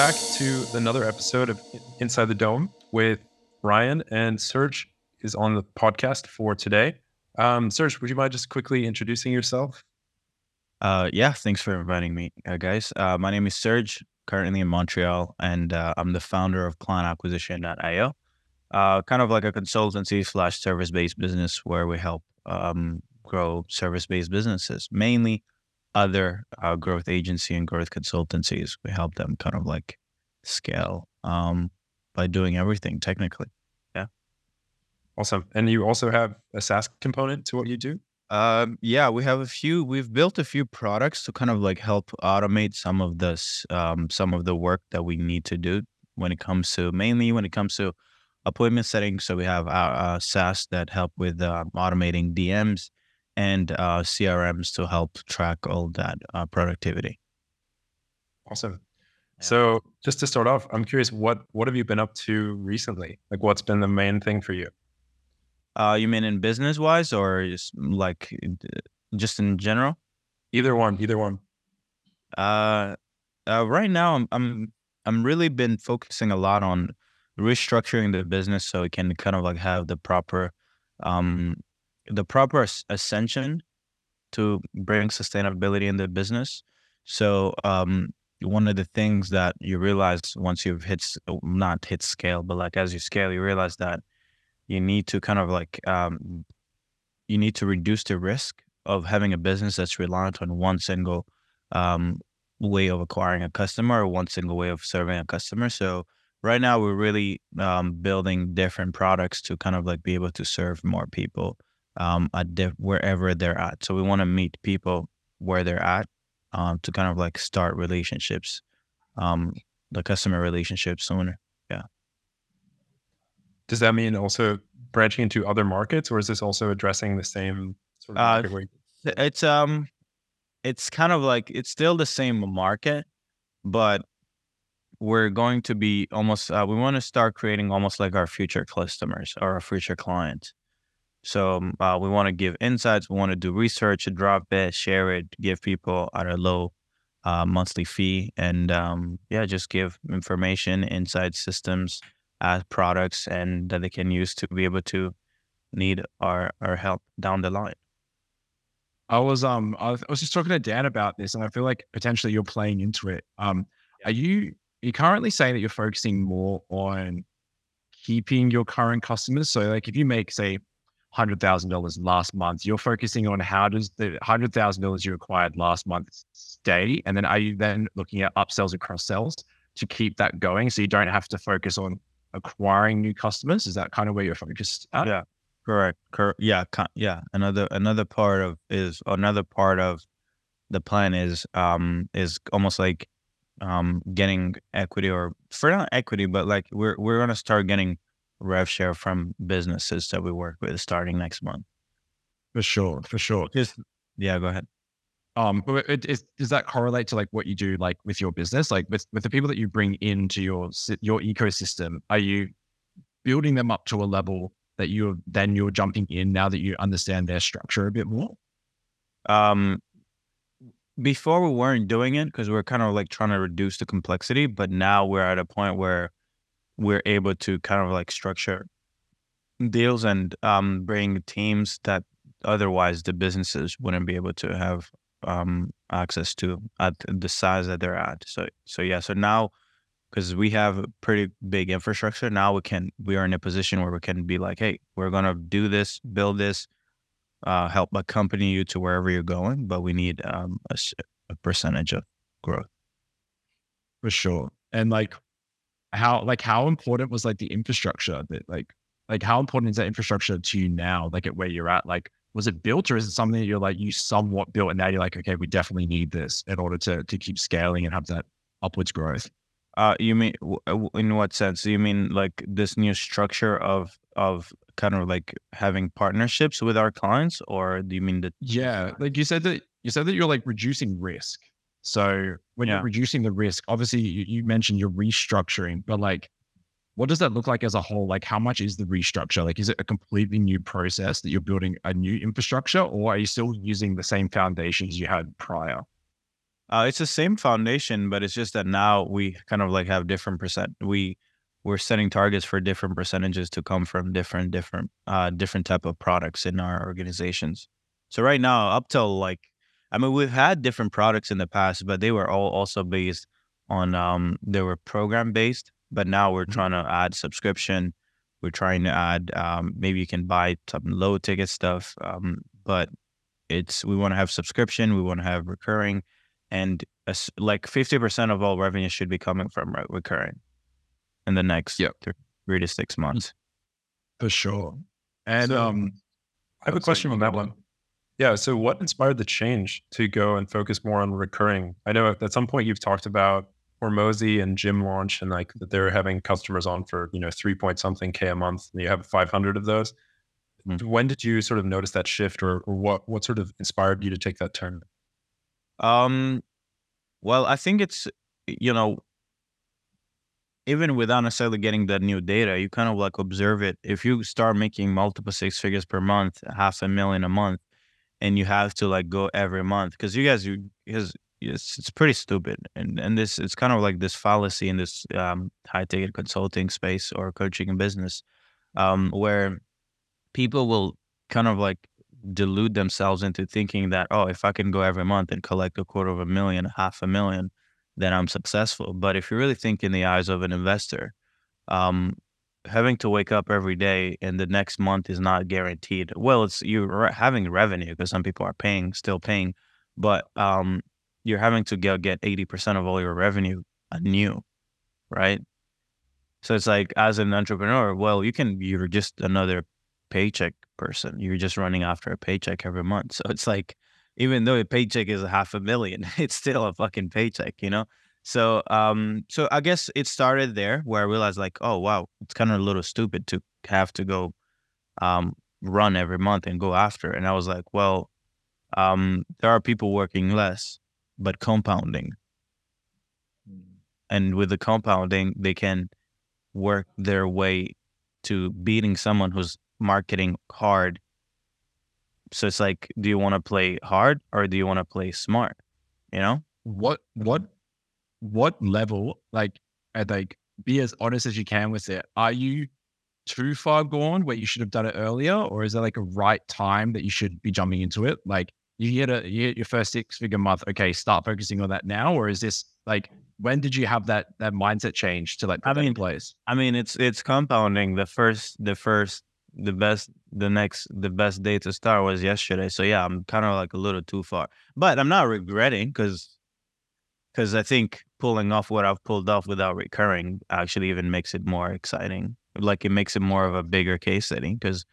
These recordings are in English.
back to another episode of Inside the Dome with Ryan and Serge is on the podcast for today. Um, Serge, would you mind just quickly introducing yourself? Uh, yeah, thanks for inviting me, uh, guys. Uh, my name is Serge, currently in Montreal, and uh, I'm the founder of Client Acquisition.io, uh, kind of like a consultancy slash service based business where we help um, grow service based businesses, mainly other uh, growth agency and growth consultancies. We help them kind of like scale um, by doing everything technically. Yeah. Awesome. And you also have a SaaS component to what you do? Um, yeah, we have a few. We've built a few products to kind of like help automate some of this, um, some of the work that we need to do when it comes to mainly when it comes to appointment setting. So we have our uh, SaaS that help with uh, automating DMs and uh, CRMs to help track all that uh, productivity. Awesome. Yeah. So just to start off, I'm curious what what have you been up to recently? Like what's been the main thing for you? Uh, you mean in business wise or just like uh, just in general? Either one, either one. Uh, uh, right now, I'm I'm I'm really been focusing a lot on restructuring the business so it can kind of like have the proper, um, the proper ascension to bring sustainability in the business. So, um, one of the things that you realize once you've hit not hit scale, but like as you scale, you realize that you need to kind of like um, you need to reduce the risk of having a business that's reliant on one single um, way of acquiring a customer or one single way of serving a customer. So right now we're really um, building different products to kind of like be able to serve more people um, at wherever they're at. So we want to meet people where they're at um, to kind of like start relationships, um, the customer relationships sooner. Does that mean also branching into other markets or is this also addressing the same sort of Uh, It's um, it's kind of like it's still the same market, but we're going to be almost. Uh, we want to start creating almost like our future customers or our future clients. So um, uh, we want to give insights. We want to do research, drop it, share it, give people at a low uh, monthly fee, and um, yeah, just give information, insights, systems, uh, products, and that they can use to be able to need our our help down the line. I was um I was, I was just talking to Dan about this, and I feel like potentially you're playing into it. Um, are you are you currently saying that you're focusing more on keeping your current customers? So, like, if you make say hundred thousand dollars last month, you're focusing on how does the hundred thousand dollars you acquired last month stay, and then are you then looking at upsells and cross sells to keep that going, so you don't have to focus on acquiring new customers? Is that kind of where you're focused at? Yeah. Correct. Cor- yeah. co- yeah. Another another part of is another part of the plan is um is almost like um getting equity or for not equity, but like we're we're gonna start getting rev share from businesses that we work with starting next month. For sure, for sure. Just yeah. Go ahead. Um, but it, it, does that correlate to like what you do, like with your business, like with with the people that you bring into your your ecosystem? Are you building them up to a level that you're then you're jumping in now that you understand their structure a bit more? Um, before we weren't doing it because we are kind of like trying to reduce the complexity, but now we're at a point where we're able to kind of like structure deals and um, bring teams that otherwise the businesses wouldn't be able to have um, access to at the size that they're at. So, so yeah. So now, because we have a pretty big infrastructure, now we can we are in a position where we can be like, hey, we're gonna do this, build this, uh, help accompany you to wherever you're going, but we need um, a, a percentage of growth. For sure. And like how like how important was like the infrastructure that like like how important is that infrastructure to you now, like at where you're at? Like was it built or is it something that you're like you somewhat built and now you're like, okay, we definitely need this in order to to keep scaling and have that upwards growth? Uh, you mean in what sense? Do you mean like this new structure of of kind of like having partnerships with our clients, or do you mean that? Yeah, like you said that you said that you're like reducing risk. So when Yeah. you're reducing the risk, obviously you, you mentioned you're restructuring, but like what does that look like as a whole? Like, how much is the restructure? Like, is it a completely new process that you're building a new infrastructure, or are you still using the same foundations you had prior? Uh, it's the same foundation, but it's just that now we kind of like have different percent. We we're setting targets for different percentages to come from different different uh different type of products in our organizations. So right now, up till like, I mean, we've had different products in the past, but they were all also based on um they were program based. But now we're Mhm. trying to add subscription. We're trying to add um maybe you can buy some low ticket stuff. Um, but it's we want to have subscription. We want to have recurring, and as, like fifty percent of all revenue should be coming from re- recurring in the next Yep. th- three to six months. For sure. And So, um, I have a question sorry, on that one. Yeah. So, what inspired the change to go and focus more on recurring? I know at some point you've talked about Hormozi and Gym Launch, and like that they're having customers on for you know three point something k a month, and you have five hundred of those. Mhm. When did you sort of notice that shift, or, or what what sort of inspired you to take that turn? Um, well, I think it's you know, even without necessarily getting that new data, you kind of like observe it. If you start making multiple six figures per month, half a million a month, and you have to like go every month because you guys, you because it's it's pretty stupid, and and this it's kind of like this fallacy in this um high ticket consulting space or coaching and business, um, where people will kind of like delude themselves into thinking that oh if i can go every month and collect a quarter of a million half a million then i'm successful. But if you really think in the eyes of an investor um having to wake up every day and the next month is not guaranteed well it's you're having revenue because some people are paying still paying but um you're having to get, get 80% of all your revenue anew right so it's like as an entrepreneur well you can you're just another paycheck person. You're just running after a paycheck every month. So it's like, even though a paycheck is a half a million, it's still a fucking paycheck, you know? So, um, so I guess it started there where I realized like, oh, wow, it's kind of a little stupid to have to go, um, run every month and go after. It. And I was like, well, um, there are people working less, but compounding. And with the compounding, they can work their way to beating someone who's marketing hard. So it's like, do you want to play hard or do you want to play smart? You know? what what what level like and like be as honest as you can with it are you too far gone where you should have done it earlier or is there like a right time that you should be jumping into it like you get a you hit your first six figure month okay start focusing on that now or is this like when did you have that that mindset change to like put I that in mean, place I mean, it's it's compounding. The first, the first, the best, the next, the best day to start was yesterday. So yeah, I'm kind of like a little too far, but I'm not regretting because because I think pulling off what I've pulled off without recurring actually even makes it more exciting. Like it makes it more of a bigger case study because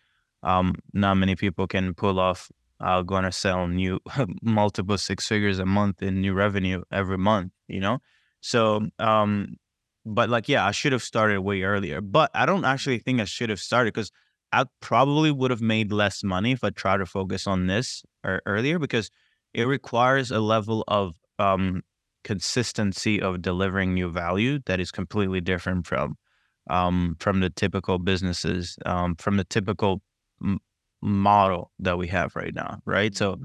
um, not many people can pull off. Uh, going to sell new multiple six figures a month in new revenue every month. You know, so um, but like yeah, I should have started way earlier. But I don't actually think I should have started because I probably would have made less money if I tried to focus on this or earlier because it requires a level of um, consistency of delivering new value that is completely different from um, from the typical businesses, um, from the typical model that we have right now, right? So,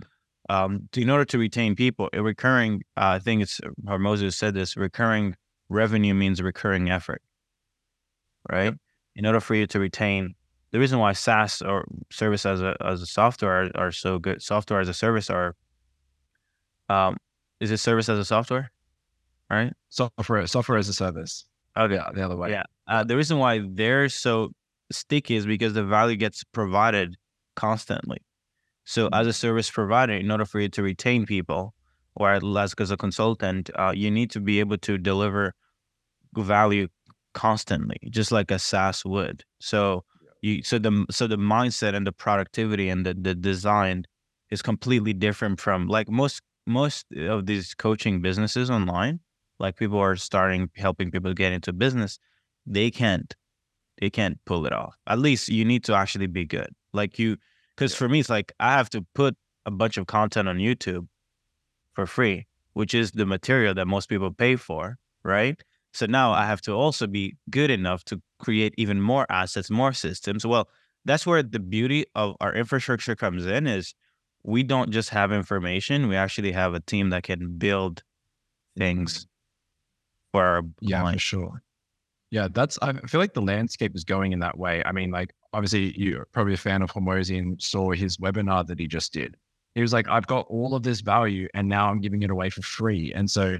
um, to, in order to retain people, a recurring, uh, I think it's Hormozi said this: recurring revenue means recurring effort, right? In order for you to retain, the reason why SaaS or service as a as a software are, are so good, software as a service are, um, is it service as a software, right? software software as a service Okay, yeah the other way Yeah. Uh, the reason why they're so sticky is because the value gets provided constantly. So, as a service provider, in order for you to retain people, or at least as a consultant, uh, you need to be able to deliver value constantly, just like a SaaS would. So, you so the so the mindset and the productivity and the the design is completely different from like most most of these coaching businesses online. Like people are starting helping people get into business, they can't they can't pull it off. At least you need to actually be good. Like you, because for me, it's like I have to put a bunch of content on YouTube for free, which is the material that most people pay for, right? So now I have to also be good enough to create even more assets, more systems. Well, that's where the beauty of our infrastructure comes in is we don't just have information, we actually have a team that can build things mm-hmm. for our Yeah, for clients. sure. Yeah, that's. I feel like the landscape is going in that way. I mean, like obviously you're probably a fan of Hormozi and saw his webinar that he just did. He was like, I've got all of this value and now I'm giving it away for free. And so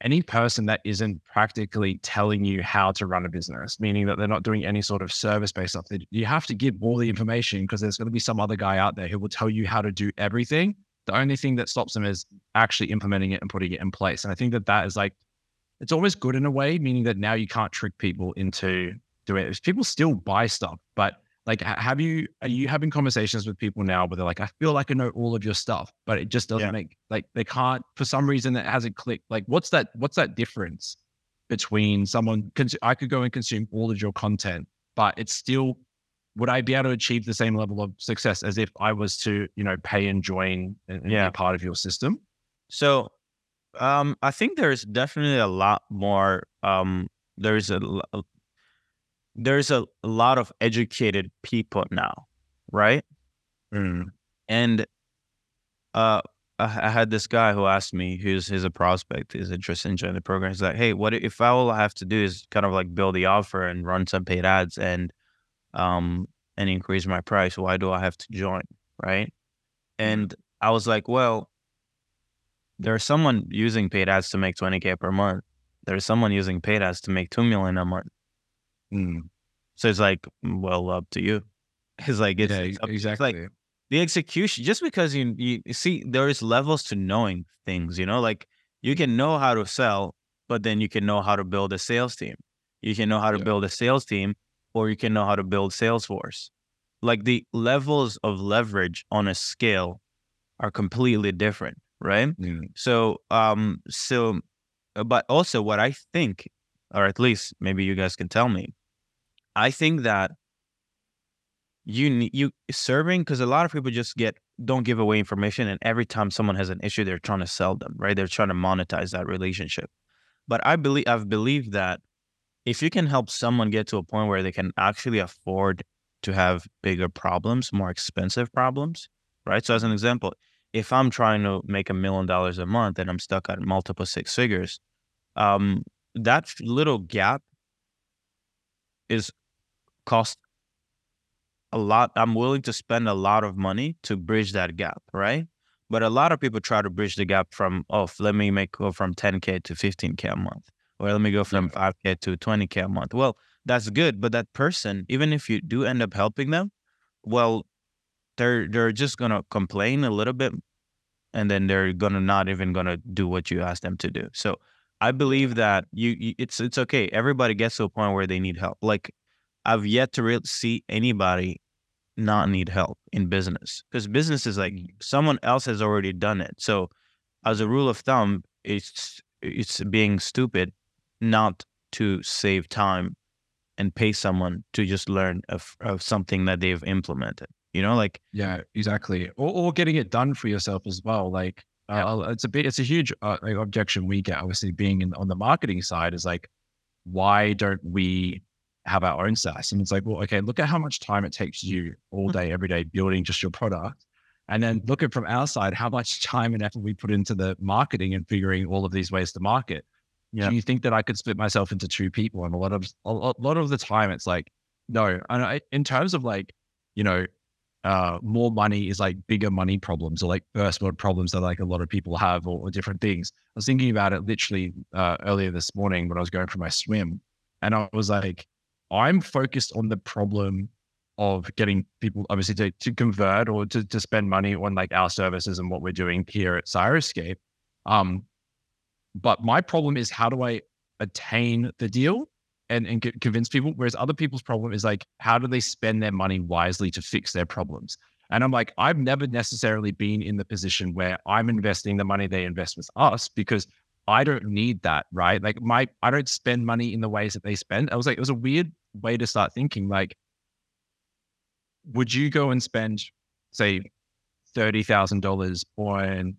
any person that isn't practically telling you how to run a business, meaning that they're not doing any sort of service based stuff, that you have to give all the information because there's going to be some other guy out there who will tell you how to do everything. The only thing that stops them is actually implementing it and putting it in place. And I think that that is like it's almost good in a way, meaning that now you can't trick people into doing it. People still buy stuff, but like, have you are you having conversations with people now where they're like, I feel like I know all of your stuff, but it just doesn't Yeah. make like they can't for some reason it hasn't clicked. Like, what's that? What's that difference between someone? Cons- I could go and consume all of your content, but it's still. Would I be able to achieve the same level of success as if I was to, you know, pay and join and, and Yeah. be part of your system? So, um, I think there's definitely a lot more. Um, there's a there's a lot of educated people now, right? And uh, I, I had this guy who asked me, who's who's a prospect, is interested in joining the program. He's like, "Hey, what if all I have to do is kind of like build the offer and run some paid ads and um and increase my price? Why do I have to join?" Right? And I was like, "Well." There's someone using paid ads to make 20k per month. There's someone using paid ads to make 2 million a month. Mm. So it's like, well, up to you. It's like it's, yeah, it's up- it's exactly. like the execution. Just because you you you see, there is levels to knowing things. You know, like you can know how to sell, but then you can know how to build a sales team. You can know how to Yeah. build a sales team, or you can know how to build Salesforce. Like the levels of leverage on a scale are completely different, right? Mm. So, um, so, uh, but also what I think, or at least maybe you guys can tell me, I think that you need you serving because a lot of people just get don't give away information, and every time someone has an issue, they're trying to sell them, right? They're trying to monetize that relationship. But I believe I've believed that if you can help someone get to a point where they can actually afford to have bigger problems, more expensive problems, right? So as an example, if I'm trying to make a million dollars a month and I'm stuck at multiple six figures, um, that little gap is cost a lot. I'm willing to spend a lot of money to bridge that gap, right? But a lot of people try to bridge the gap from, oh, let me make go from 10K to 15K a month, or let me go from 5K to 20K a month. Well, that's good. But that person, even if you do end up helping them, well, they're they're just gonna complain a little bit and then they're gonna not even gonna do what you ask them to do. So I believe that you, you it's it's okay. Everybody gets to a point where they need help. Like I've yet to really see anybody not need help in business because business is like mm. someone else has already done it. So as a rule of thumb, it's it's being stupid not to save time and pay someone to just learn of, of something that they've implemented. You know, like Yeah, exactly. Or, or getting it done for yourself as well. Like uh, it's a bit, it's a huge uh, like, objection we get. Obviously, being in, on the marketing side is like, why don't we have our own SaaS? And it's like, well, okay, look at how much time it takes you all day, every day building just your product, and then look at from our side how much time and effort we put into the marketing and figuring all of these ways to market. Yeah. Do you think that I could split myself into two people? And a lot of a lot a lot of the time, it's like, no. And I, in terms of like, you know, uh, more money is like bigger money problems or like first world problems that like a lot of people have or, or different things. I was thinking about it literally uh, earlier this morning when I was going for my swim, and I was like, I'm focused on the problem of getting people obviously to, to convert or to, to spend money on like our services and what we're doing here at Syroscape. Um, but my problem is how do I attain the deal and, and convince people? Whereas other people's problem is like, how do they spend their money wisely to fix their problems? And I'm like, I've never necessarily been in the position where I'm investing the money they invest with us because I don't need that, right? Like my, I don't spend money in the ways that they spend. I was like, it was a weird way to start thinking. Like, would you go and spend, say, thirty thousand dollars on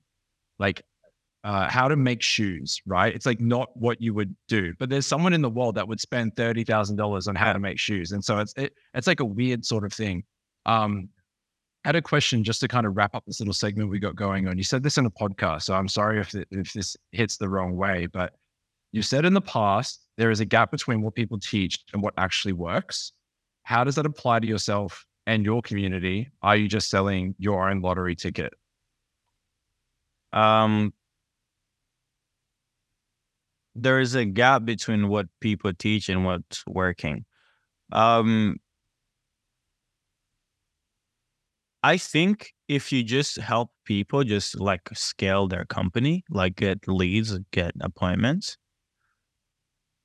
like uh, how to make shoes, right? It's like not what you would do, but there's someone in the world that would spend thirty thousand dollars on how to make shoes, and so it's it, it's like a weird sort of thing. Um, I had a question just to kind of wrap up this little segment we got going on. You said this in a podcast, so I'm sorry if if this hits the wrong way, but you said in the past there is a gap between what people teach and what actually works. How does that apply to yourself and your community? Are you just selling your own lottery ticket? Um, there is a gap between what people teach and what's working. Um, I think if you just help people just like scale their company, like get leads, get appointments,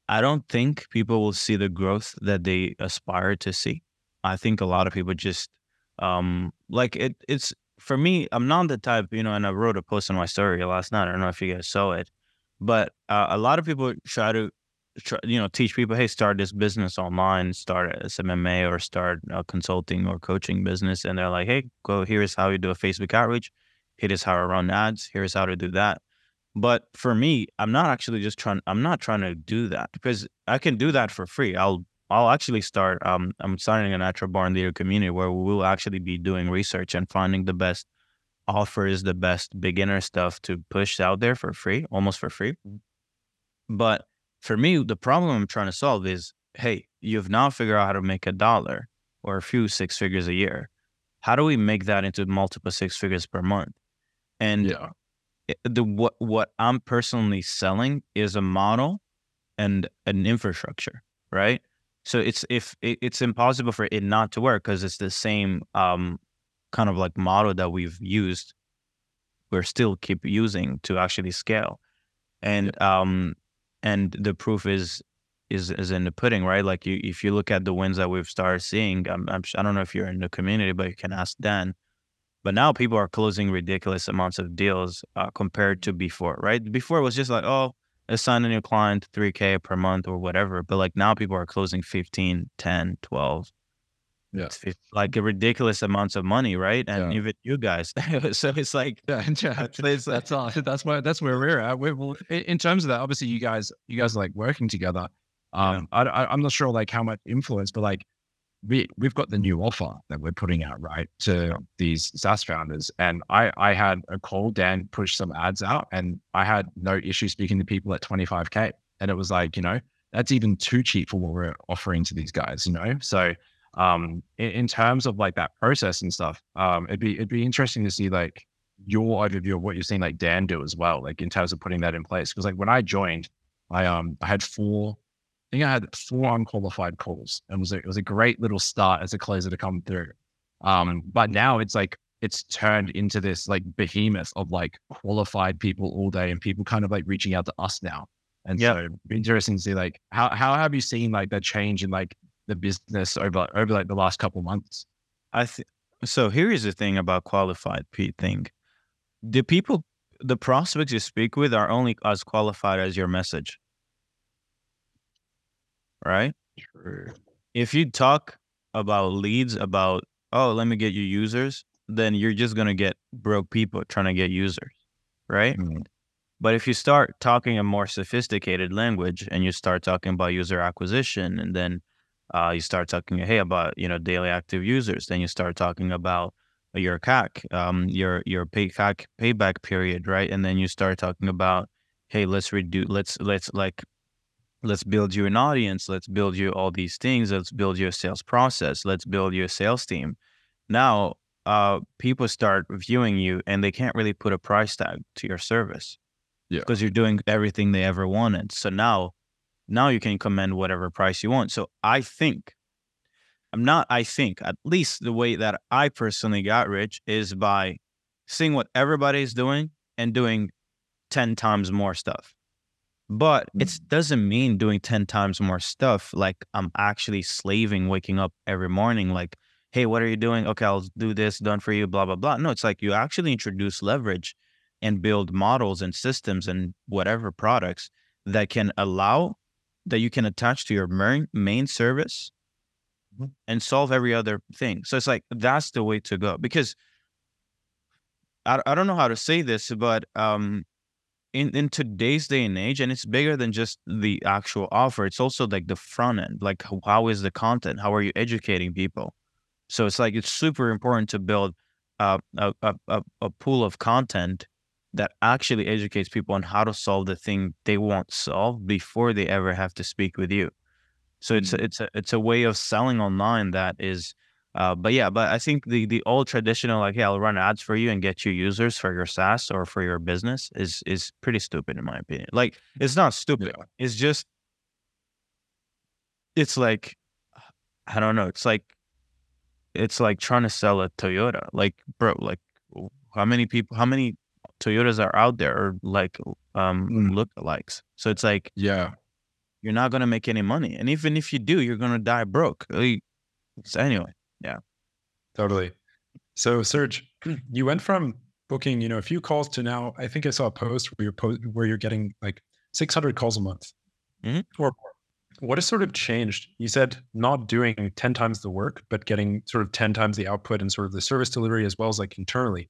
I don't think people will see the growth that they aspire to see. I think a lot of people just um like it it's for me, I'm not the type, you know, and I wrote a post on my story last night. I don't know if you guys saw it, but uh, a lot of people try to, try, you know, teach people, hey, start this business online, start SMMA or start a consulting or coaching business. And they're like, hey, go, here's how you do a Facebook outreach. Here's how I run ads. Here's how to do that. But for me, I'm not actually just trying, I'm not trying to do that because I can do that for free. I'll I'll actually start. Um, I'm starting a natural born leader community where we will actually be doing research and finding the best offers, the best beginner stuff to push out there for free, almost for free. But for me, the problem I'm trying to solve is, hey, you've now figured out how to make a dollar or a few six figures a year. How do we make that into multiple six figures per month? And Yeah. the what what I'm personally selling is a model and an infrastructure, right? So it's if it, it's impossible for it not to work because it's the same um kind of like model that we've used. We're still keep using to actually scale, and um and the proof is is is in the pudding, right? Like you, if you look at the wins that we've started seeing, I'm, I'm I don't know if you're in the community, but you can ask Dan. But now people are closing ridiculous amounts of deals uh, compared to before, right? Before it was just like, oh, assign a new client 3K per month or whatever. But like now people are closing 15, 10, 12. Yeah. It's like a ridiculous amounts of money, right? And Yeah. even you guys. so it's like, Yeah, yeah, that's that's all. That's where that's where we're at. We're, well, in terms of that, obviously, you guys you guys are like working together. Um, I, I I'm not sure like how much influence, but like we we've got the new offer that we're putting out right to these SaaS founders, and I I had a call. Dan pushed some ads out, and I had no issue speaking to people at 25k, and it was like you know that's even too cheap for what we're offering to these guys, you know. So um in, in terms of like that process and stuff, um it'd be it'd be interesting to see like your overview of what you're seeing like Dan do as well, like in terms of putting that in place. Because like when I joined, I um I had four, I think I had four unqualified calls, and it was a, it was a great little start as a closer to come through. Um, but now it's like it's turned into this like behemoth of like qualified people all day, and people kind of like reaching out to us now. And Yeah. so interesting to see like how how have you seen like the change in like the business over over like the last couple months? I th- so here is the thing about qualified Pete thing. The people, the prospects you speak with are only as qualified as your message, right? True. If you talk about leads, about oh, let me get you users, then you're just gonna get broke people trying to get users, right? Mm-hmm. But if you start talking a more sophisticated language and you start talking about user acquisition and then uh, you start talking, hey, about, you know, daily active users, then you start talking about your CAC, um, your, your pay CAC payback period, right? And then you start talking about, hey, let's reduce, let's, let's like, let's build you an audience. Let's build you all these things. Let's build you a sales process. Let's build you a sales team. Now, uh, people start viewing you and they can't really put a price tag to your service Yeah. because you're doing everything they ever wanted. So now, now you can command whatever price you want. So I think, I'm not, I think, at least the way that I personally got rich is by seeing what everybody's doing and doing 10 times more stuff. But it mm. doesn't mean doing 10 times more stuff like I'm actually slaving waking up every morning like hey, what are you doing? Okay, I'll do this, done for you, blah, blah, blah. No, it's like you actually introduce leverage and build models and systems and whatever products that can allow that you can attach to your main, main service Mhm. and solve every other thing. So it's like that's the way to go because I, I don't know how to say this, but um, in in today's day and age, and it's bigger than just the actual offer. It's also like the front end. Like how, is the content? How are you educating people? So it's like it's super important to build uh, a a a pool of content that actually educates people on how to solve the thing they want solved before they ever have to speak with you. So it's a, it's a it's a way of selling online that is uh, but yeah, but I think the the old traditional like, yeah, I'll run ads for you and get you users for your SaaS or for your business is is pretty stupid in my opinion. Like it's not stupid. Yeah. It's just it's like I don't know. It's like it's like trying to sell a Toyota. Like, bro, like how many people how many Toyotas are out there or like um Mm. lookalikes? So it's like Yeah. you're not gonna make any money. And even if you do, you're gonna die broke. So anyway. Yeah, totally. So Serge, you went from booking, you know, a few calls to now. I think I saw a post where you're po- where you're getting like 600 calls a month Mhm. or. What has sort of changed? You said not doing 10 times the work, but getting sort of 10 times the output and sort of the service delivery as well as like internally.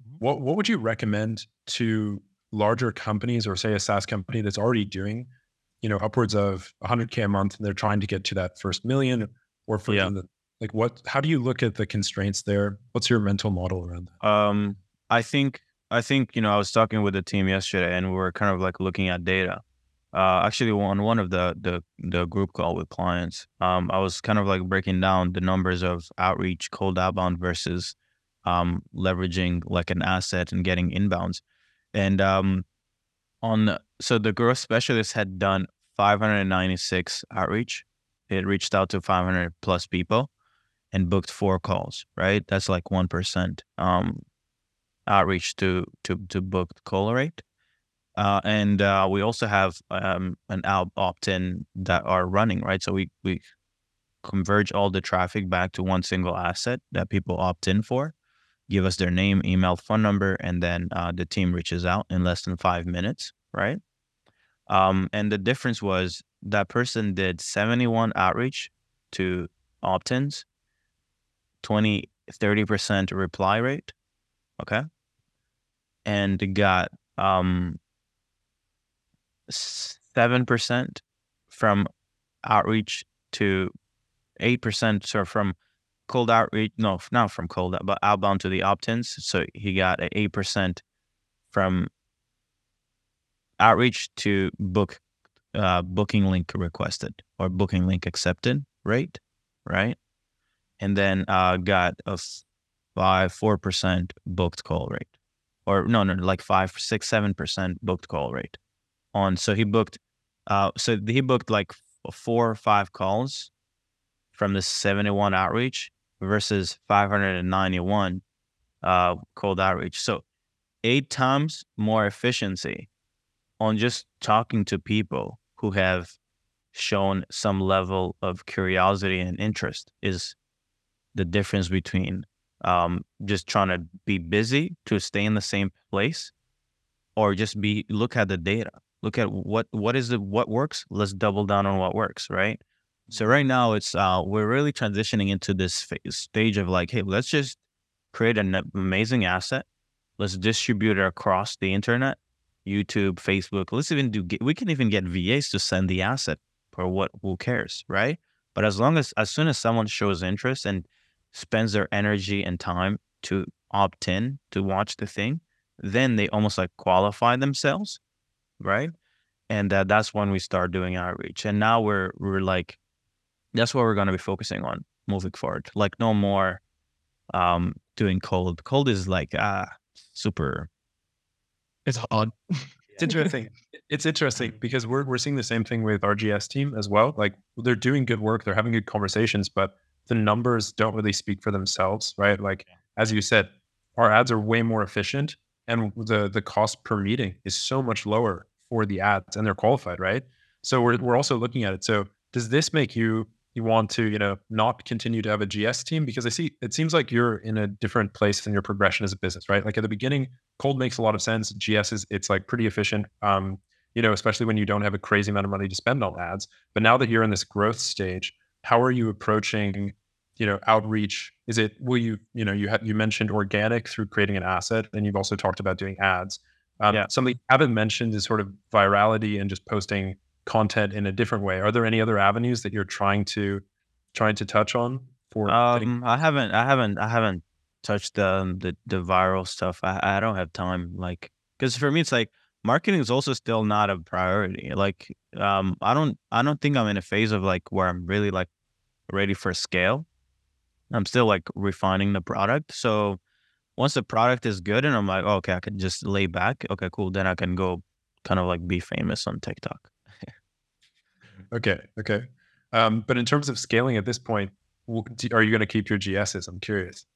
Mhm. What what would you recommend to larger companies or say a SaaS company that's already doing, you know, upwards of 100k a month and they're trying to get to that first million or for Yeah. the, like what how do you look at the constraints there? What's your mental model around that? Um, I think I think you know I was talking with the team yesterday, and we were kind of like looking at data. Uh, actually, on one of the the the group call with clients, um, I was kind of like breaking down the numbers of outreach, cold outbound versus um, leveraging like an asset and getting inbounds. And um, on the- so the growth specialist had done 596 outreach. It reached out to 500 plus people and booked four calls. Right, that's like one percent. Um, outreach to to to book call rate. Uh, and uh, we also have um, an opt-in that are running right. So we we converge all the traffic back to one single asset that people opt in for. Give us their name, email, phone number, and then uh, the team reaches out in less than five minutes, right? Um, and the difference was that person did 71 outreach to opt-ins, 20, 30% reply rate, okay? And got um seven percent from outreach to eight percent so from cold outreach no not from cold but outbound to the opt-ins. So he got eight percent from outreach to book uh booking link requested or booking link accepted rate right? And then uh got a five four percent booked call rate or no no like five six seven percent booked call rate on so he booked uh so he booked like four or five calls from the 71 outreach versus 591 uh cold outreach. So eight times more efficiency on just talking to people who have shown some level of curiosity and interest is the difference between um, just trying to be busy to stay in the same place or just be look at the data. Look at what what is the what works? Let's double down on what works right so right now it's uh we're really transitioning into this phase, stage of like hey let's just create an amazing asset. Let's distribute it across the internet youtube facebook. Let's even do we can even get vas to send the asset for what who cares right? But as long as as soon as someone shows interest and spends their energy and time to opt in to watch the thing then they almost like qualify themselves right? And uh, that's when we start doing outreach. And now we're we're like that's what we're going to be focusing on moving forward like no more um doing cold cold is like ah super It's hard. It's interesting. It's interesting because we're we're seeing the same thing with our GS team as well. Like they're doing good work, they're having good conversations, but the numbers don't really speak for themselves, right? Like as you said, our ads are way more efficient and the the cost per meeting is so much lower for the ads and they're qualified, right? So we're we're also looking at it. So does this make you you want to, you know, not continue to have a GS team? Because I see it seems like you're in a different place in your progression as a business, right? Like at the beginning, cold makes a lot of sense. GS is it's like pretty efficient. Um, you know, especially when you don't have a crazy amount of money to spend on ads. But now that you're in this growth stage, how are you approaching, you know, outreach? Is it will you, you know, you have you mentioned organic through creating an asset, and you've also talked about doing ads. Um, Yeah. Something you haven't mentioned is sort of virality and just posting content in a different way. Are there any other avenues that you're trying to trying to touch on for? Um, I haven't, I haven't, I haven't touched the um, the, the viral stuff. I, I don't have time. Like, because for me, it's like marketing is also still not a priority. Like, um, I don't, I don't think I'm in a phase of like where I'm really like ready for scale. I'm still like refining the product. So once the product is good, and I'm like, oh, okay, I can just lay back. Okay, cool. Then I can go kind of like be famous on TikTok. Okay, okay. Um, but in terms of scaling at this point, are you going to keep your GSs? I'm curious.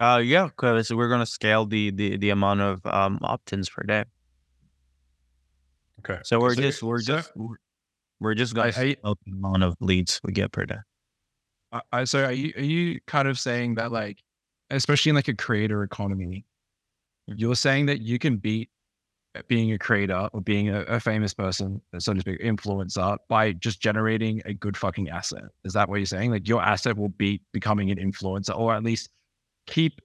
Uh, yeah, because we're gonna scale the the the amount of um opt-ins per day. Okay. So we're So- just we're so- just we're- just I- scale the amount of leads we get per day. I, I, so are you are you kind of saying that like, especially in like a creator economy, Mhm. you're saying that you can beat being a creator or being a, a famous person, so to speak, influencer by just generating a good fucking asset. Is that what you're saying? Like your asset will be becoming an influencer, or at least keep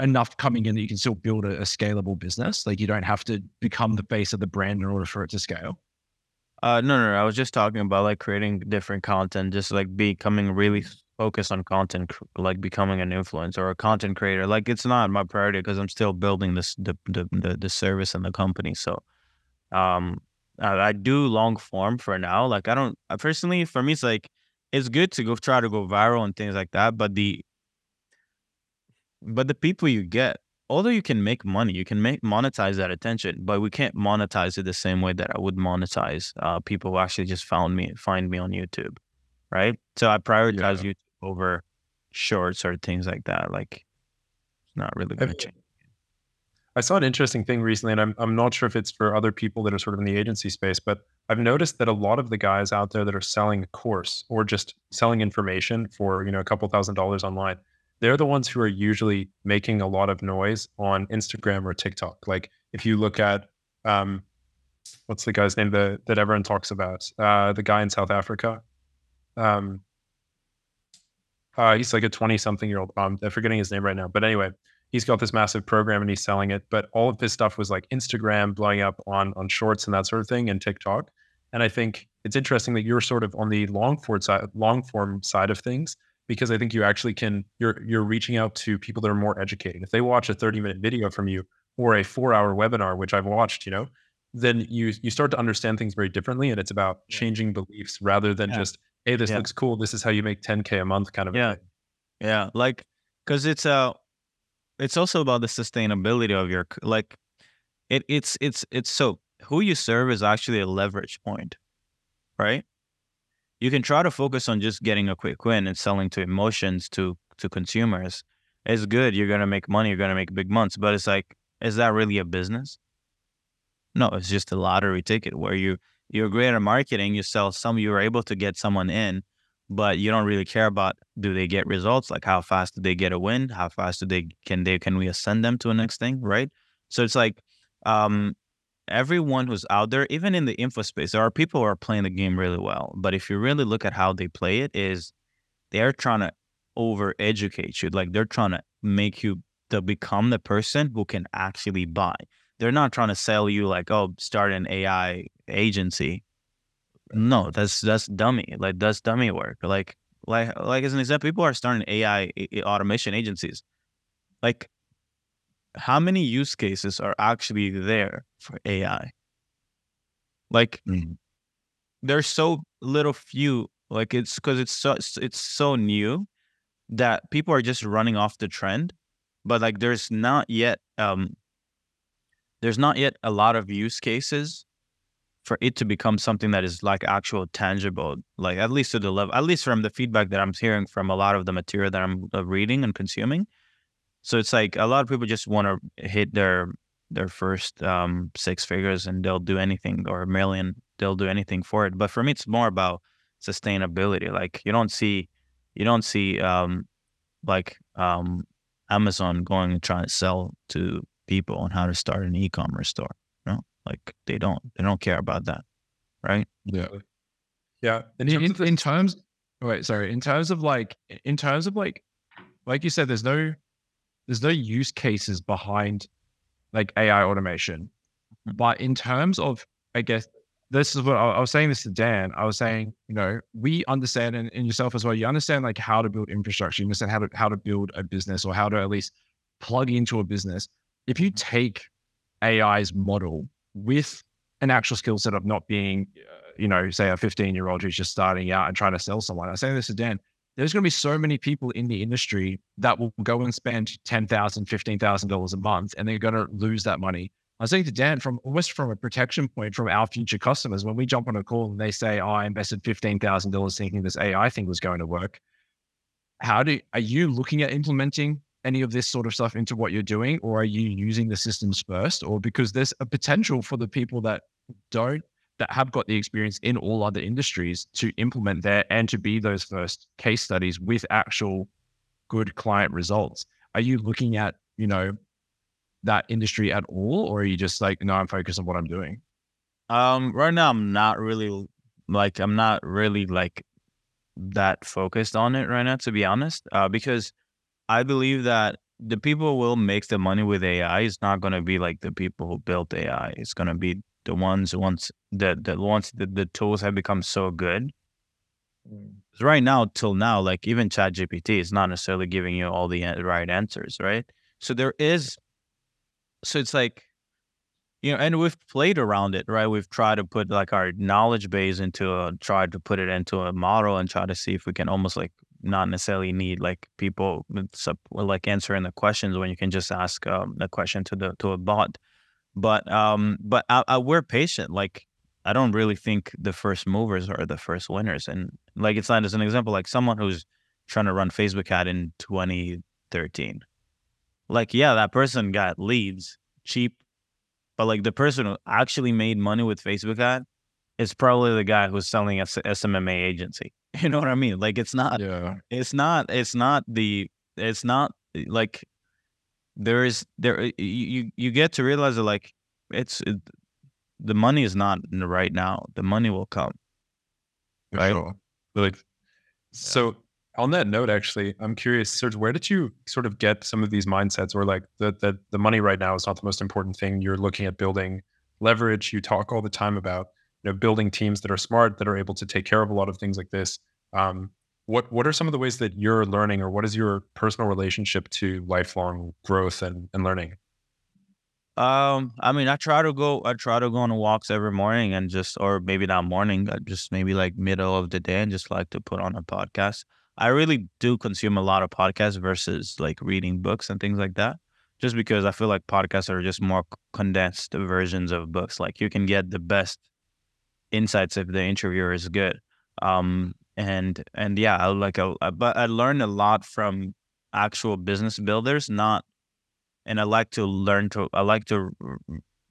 enough coming in that you can still build a, a scalable business. Like you don't have to become the face of the brand in order for it to scale. Uh, no, no, no, I was just talking about like creating different content, just like becoming really focused on content, like becoming an influencer or a content creator. Like it's not my priority because I'm still building this the the the, the service and the company. So, um, I, I do long form for now. Like I don't I personally for me, it's like it's good to go try to go viral and things like that, but the but the people you get although you can make money, you can make monetize that attention, but we can't monetize it the same way that I would monetize uh, people who actually just found me, find me on YouTube, right? So I prioritize YouTube over shorts or things like that. Like, it's not really going to change. I saw an interesting thing recently, and I'm I'm not sure if it's for other people that are sort of in the agency space, but I've noticed that a lot of the guys out there that are selling a course or just selling information for you know a couple thousand dollars online, they're the ones who are usually making a lot of noise on Instagram or TikTok. Like if you look at um, what's the guy's name that that everyone talks about? Uh, the guy in South Africa. Um, uh, he's like a 20 something year old. Um, I'm forgetting his name right now. But anyway, he's got this massive program and he's selling it. But all of his stuff was like Instagram blowing up on on shorts and that sort of thing and TikTok. And I think it's interesting that you're sort of on the long form side, long form side of things because I think you actually can you're you're reaching out to people that are more educated. If they watch a 30 minute video from you or a four hour webinar, which I've watched, you know, then you you start to understand things very differently. And it's about Yeah. changing beliefs rather than Yeah. just, hey, this Yeah. looks cool. This is how you make 10K a month kind of Yeah. thing. Yeah, like because it's uh it's also about the sustainability of your like it it's it's it's so who you serve is actually a leverage point, right? You can try to focus on just getting a quick win and selling to emotions to to consumers. It's good. You're gonna make money. You're gonna make big months. But it's like, is that really a business? No, it's just a lottery ticket where you you're great at marketing. You sell some. You're able to get someone in, but you don't really care about do they get results like how fast do they get a win how fast do they can they can we ascend them to the next thing right so it's like um everyone who's out there even in the info space there are people who are playing the game really well but if you really look at how they play it is they're trying to over educate you like they're trying to make you to become the person who can actually buy they're not trying to sell you like oh start an ai agency no, that's that's dummy. Like that's dummy work. Like like like as an example, people are starting AI automation agencies. Like how many use cases are actually there for AI? Like Mm. there's so little few. Like it's because it's so it's so new that people are just running off the trend. But like there's not yet um there's not yet a lot of use cases for it to become something that is like actual tangible, like at least to the level, at least from the feedback that I'm hearing from a lot of the material that I'm uh, reading and consuming. So it's like a lot of people just want to hit their their first um, six figures and they'll do anything or a million, they'll do anything for it. But for me, it's more about sustainability. Like you don't see, you don't see um, like um, Amazon going and trying to sell to people on how to start an e-commerce store. No, like they don't, they don't care about that, right? Yeah. Yeah. In in, terms in, of the- in terms wait sorry in terms of like in terms of like like you said there's no there's no use cases behind like ai automation mm-hmm. But in terms of, I guess, this is what I, I was saying this to Dan. I was saying, you know, we understand, and, and yourself as well, you understand like how to build infrastructure, you understand how to, how to build a business or how to at least plug into a business. If you mm-hmm. take AI's model with an actual skill set of not being, uh, you know, say a 15 year old who's just starting out and trying to sell someone. I say this to Dan. There's going to be so many people in the industry that will go and spend $10,000, $15,000 a month and they're going to lose that money. I was saying to Dan, from almost from a protection point from our future customers, when we jump on a call and they say, "Oh, I invested fifteen thousand dollars thinking this AI thing was going to work," how do are you looking at implementing any of this sort of stuff into what you're doing, or are you using the systems first, or because there's a potential for the people that don't that have got the experience in all other industries to implement there and to be those first case studies with actual good client results. Are you looking at, you know, that industry at all, or are you just like, no, I'm focused on what I'm doing? Um, right now I'm not really like I'm not really like that focused on it right now, to be honest. Uh, because I believe that the people who will make the money with AI is not going to be like the people who built AI. It's going to be the ones once that the once the, the tools have become so good. Mm. Right now, till now, like even ChatGPT is not necessarily giving you all the right answers, right? So there is, so it's like, you know, and we've played around it, right? We've tried to put like our knowledge base into a, tried to put it into a model and try to see if we can almost like not necessarily need like people with like answering the questions when you can just ask um, the question to the to a bot. But um but I, I, we're patient like i don't really think the first movers are the first winners. And like it's not as an example like someone who's trying to run facebook ad in 2013 like yeah that person got leads cheap but like the person who actually made money with facebook ad is probably the guy who's selling a smma agency you know what i mean like it's not Yeah. it's not it's not the it's not eh, like there is there eh, you you, you get to realize that like it's it, the money is not in the right now the money will come Right. sure. Like, so on that note, actually, I'm curious, Serge, where did you sort of get some of these mindsets or like that the, the money right now is not the most important thing. You're looking at building leverage. You talk all the time about, you know, building teams that are smart, that are able to take care of a lot of things like this. Um, what what are some of the ways that you're learning or what is your personal relationship to lifelong growth and, and learning? um i mean i try to go i try to go on walks every morning and just or maybe not morning uh, just maybe like middle of the day and just like to put on a podcast i really do consume a lot of podcasts versus like reading books and things like that just because i feel like podcasts are just more condensed versions of books like you can get the best insights if the interviewer is good um and and yeah i like a, but i learned a lot from actual business builders not and I like to learn to I like to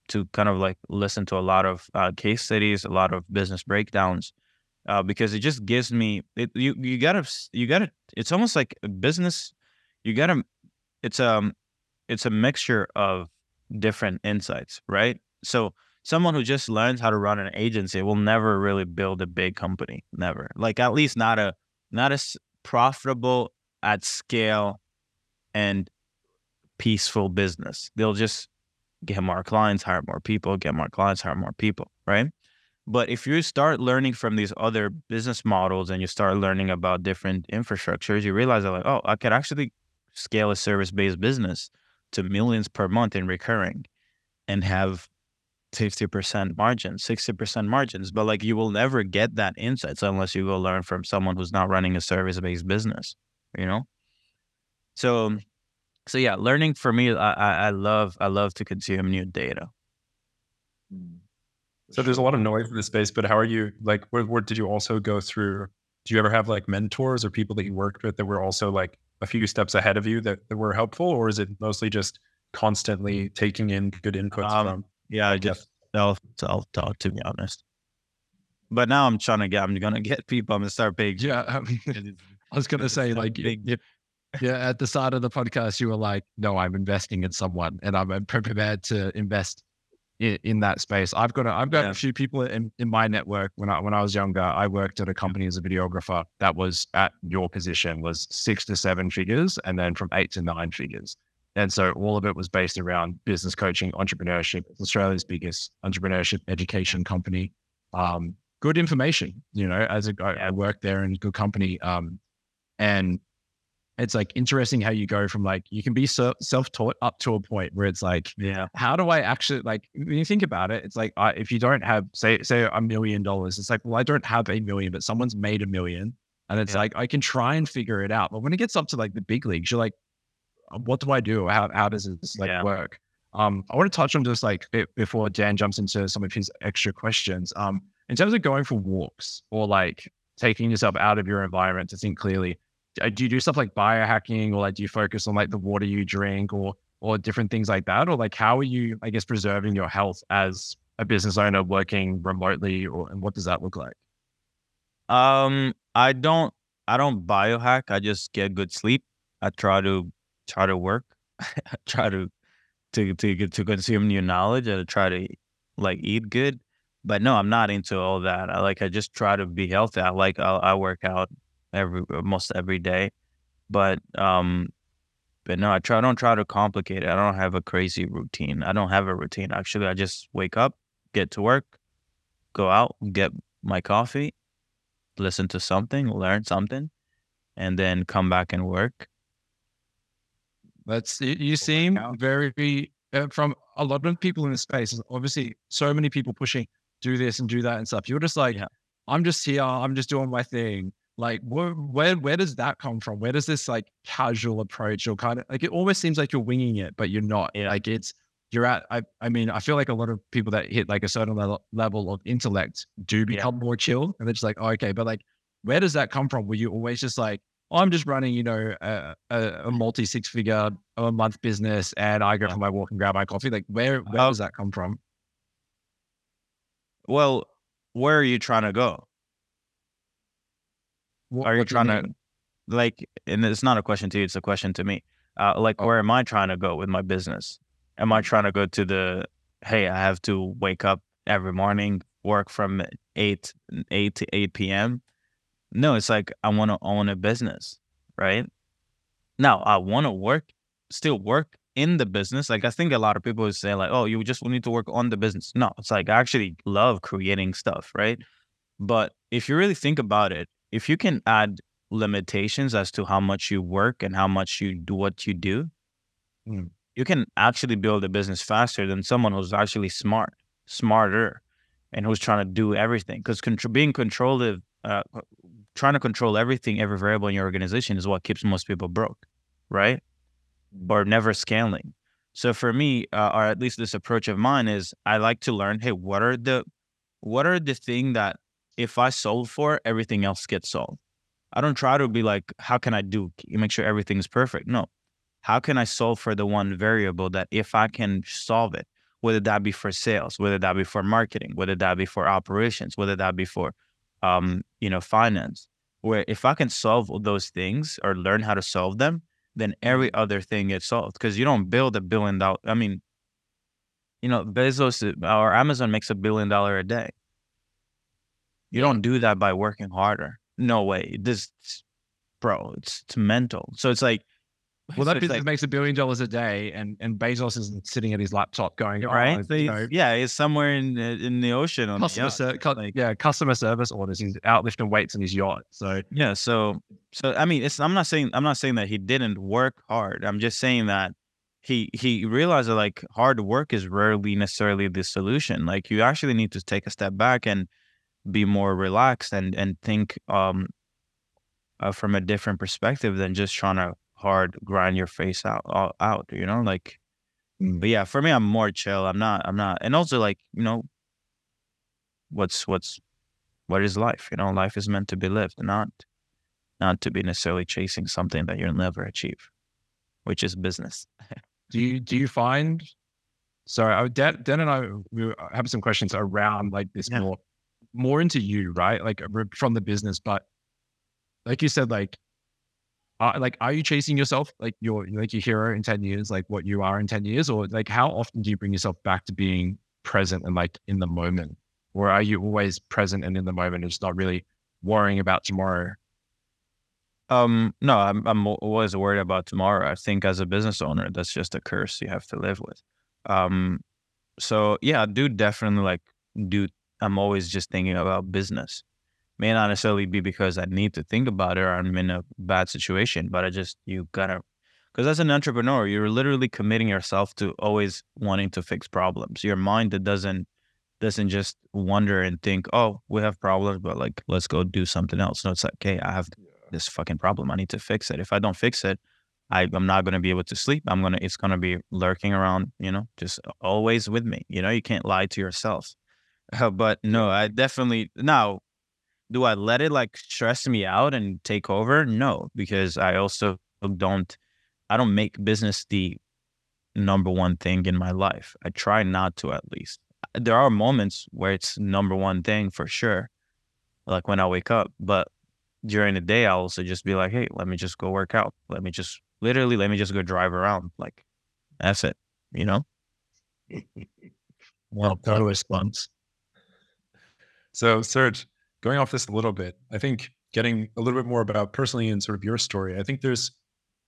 to kind of like listen to a lot of uh, case studies, a lot of business breakdowns, uh, because it just gives me it. You you gotta you gotta. It's almost like business. You gotta. It's um, it's a mixture of different insights, right? So someone who just learns how to run an agency will never really build a big company. Never. Like at least not a not as profitable at scale and peaceful business. They'll just get more clients, hire more people, get more clients, hire more people, right? But if you start learning from these other business models and you start learning about different infrastructures, you realize that like, oh, I could actually scale a service-based business to millions per month in recurring and have 50% margins, 60% margins. But like you will never get that insights unless you go learn from someone who's not running a service-based business, you know? So so yeah, learning for me, I, I I love I love to consume new data. So there's a lot of noise in the space, but how are you like where, where did you also go through? Do you ever have like mentors or people that you worked with that were also like a few steps ahead of you that, that were helpful? Or is it mostly just constantly taking in good inputs Um, from Yeah, I just I'll talk to be honest. But now I'm trying to get I'm gonna get people. I'm gonna start paying. Yeah. I, mean, I was going to say, like, big- y- yeah, at the start of the podcast, you were like, no, I'm investing in someone and I'm prepared to invest in, in that space. I've got a, I've got Yeah. a few people in, in my network. When I, when I was younger, I worked at a company as a videographer that was at your position was six to seven figures and then from eight to nine figures. And so all of it was based around business coaching, entrepreneurship. Australia's biggest entrepreneurship education company. Um, good information, you know, as a, I, I work there in good company. Um, and it's like interesting how you go from like, you can be so, self-taught up to a point where it's like, Yeah. how do I actually like when you think about it, it's like I, if you don't have say say a million dollars, it's like well I don't have a million, but someone's made a million, and it's Yeah. like I can try and figure it out. But when it gets up to like the big leagues, you're like, "Uh, what do I do? How how does this like Yeah. work? Um, I want to touch on just like be- before Dan jumps into some of his extra questions. Um, in terms of going for walks or like taking yourself out of your environment to think clearly, uh, do you do stuff like biohacking or like do you focus on like the water you drink or or different things like that or like how are you i guess preserving your health as a business owner working remotely or and what does that look like Um, I don't I don't biohack. I just get good sleep. I try to try to work. Try to to to to consume new knowledge and try to like eat good. But no, I'm not into all that. I like I just try to be healthy. I like I, I work out every almost every day. But um but no, I try I don't try to complicate it. I don't have a crazy routine. I don't have a routine actually. I just wake up, get to work, go out, get my coffee, listen to something, learn something, and then come back and work. That's you, seem very uh, from a lot of people in the space obviously so many people pushing do this and do that and stuff. You're just like Yeah. i'm just here i'm just doing my thing. Like where, where where does that come from? Where does this like casual approach or kind of like it almost seems like you're winging it but you're not. Yeah. like it's you're at I, I mean i feel like a lot of people that hit like a certain level, level of intellect do become more chill and they're just like oh, okay. But like where does that come from? Were you always just like i'm just running you know a, a, multi six figure a month business and i go for my walk and grab my coffee like where where does that come from Well, where are you trying to go? What- Are you trying to like? And it's not a question to you; it's a question to me. Uh, like, Oh. where am I trying to go with my business? Am I trying to go to the? Hey, I have to wake up every morning, work from eight eight to eight p.m. No, it's like I want to own a business, right? Now I want to work, still work in the business. Like I think a lot of people would say, like, oh, you just need to work on the business. No, it's like I actually love creating stuff, right? But if you really think about it, if you can add limitations as to how much you work and how much you do what you do, Mm. you can actually build a business faster than someone who's actually smart, smarter, and who's trying to do everything. Because contr- being controlled, uh, trying to control everything, every variable in your organization is what keeps most people broke, right? Or never scaling. So for me, uh, or at least this approach of mine is, I like to learn. Hey, what are the, what are the thing that if I solve for, everything else gets solved. I don't try to be like, how can I do make sure everything is perfect? No, how can I solve for the one variable that if I can solve it, whether that be for sales, whether that be for marketing, whether that be for operations, whether that be for, um, you know, finance, where if I can solve those things or learn how to solve them, then every other thing gets solved. Because you don't build a billion dollar. I mean, you know, Bezos or Amazon makes a billion dollar a day. You don't do that by working harder. No way. This, bro, it's it's mental. So it's like, well that business like- makes a billion dollars a day and and bezos isn't sitting at his laptop going right? oh, So you he's- know, yeah, it's somewhere in the, in the ocean on the customer yacht. ser- cu- like- yeah customer service orders he's out lifting weights in his yacht so Yeah, so so I mean, it's I'm not saying I'm not saying that he didn't work hard. I'm just saying that he he realized that like hard work is rarely necessarily the solution. Like you actually need to take a step back and be more relaxed and and think um uh, from a different perspective than just trying to hard grind your face out out, out you know like Mm. but yeah for me i'm more chill i'm not i'm not and also like you know what's what's what is life you know life is meant to be lived not not to be necessarily chasing something that you'll never achieve which is business do you do you find sorry I, Dan, Dan and i we were- have some questions around like this Yeah. more more into you right like from the business but like you said like uh, like are you chasing yourself like your like your hero in 10 years like what you are in 10 years or like how often do you bring yourself back to being present and like in the moment or are you always present and in the moment and just not really worrying about tomorrow Um, no, I'm I'm always worried about tomorrow. I think as a business owner, that's just a curse you have to live with. Um, so yeah, I do definitely like do. I'm always just thinking about business. May not necessarily be because I need to think about it or I'm in a bad situation, but I just you gotta because as an entrepreneur, you're literally committing yourself to always wanting to fix problems. Your mind that doesn't doesn't just wonder and think, oh, we have problems, but like let's go do something else. No, it's like, okay, I have this fucking problem. I need to fix it. If I don't fix it, I, I'm not gonna be able to sleep. I'm gonna it's gonna be lurking around, you know, just always with me. You know, you can't lie to yourself. Uh, but no, I definitely now do I let it like stress me out and take over? No, because I also don't I don't make business the number one thing in my life. I try not to at least. There are moments where it's number one thing for sure. Like when I wake up, but during the day I'll also just be like, hey, let me just go work out. Let me just literally let me just go drive around. Like that's it, you know? Well, total response. So, Serge, going off this a little bit, I think getting a little bit more about personally and sort of your story. I think there's,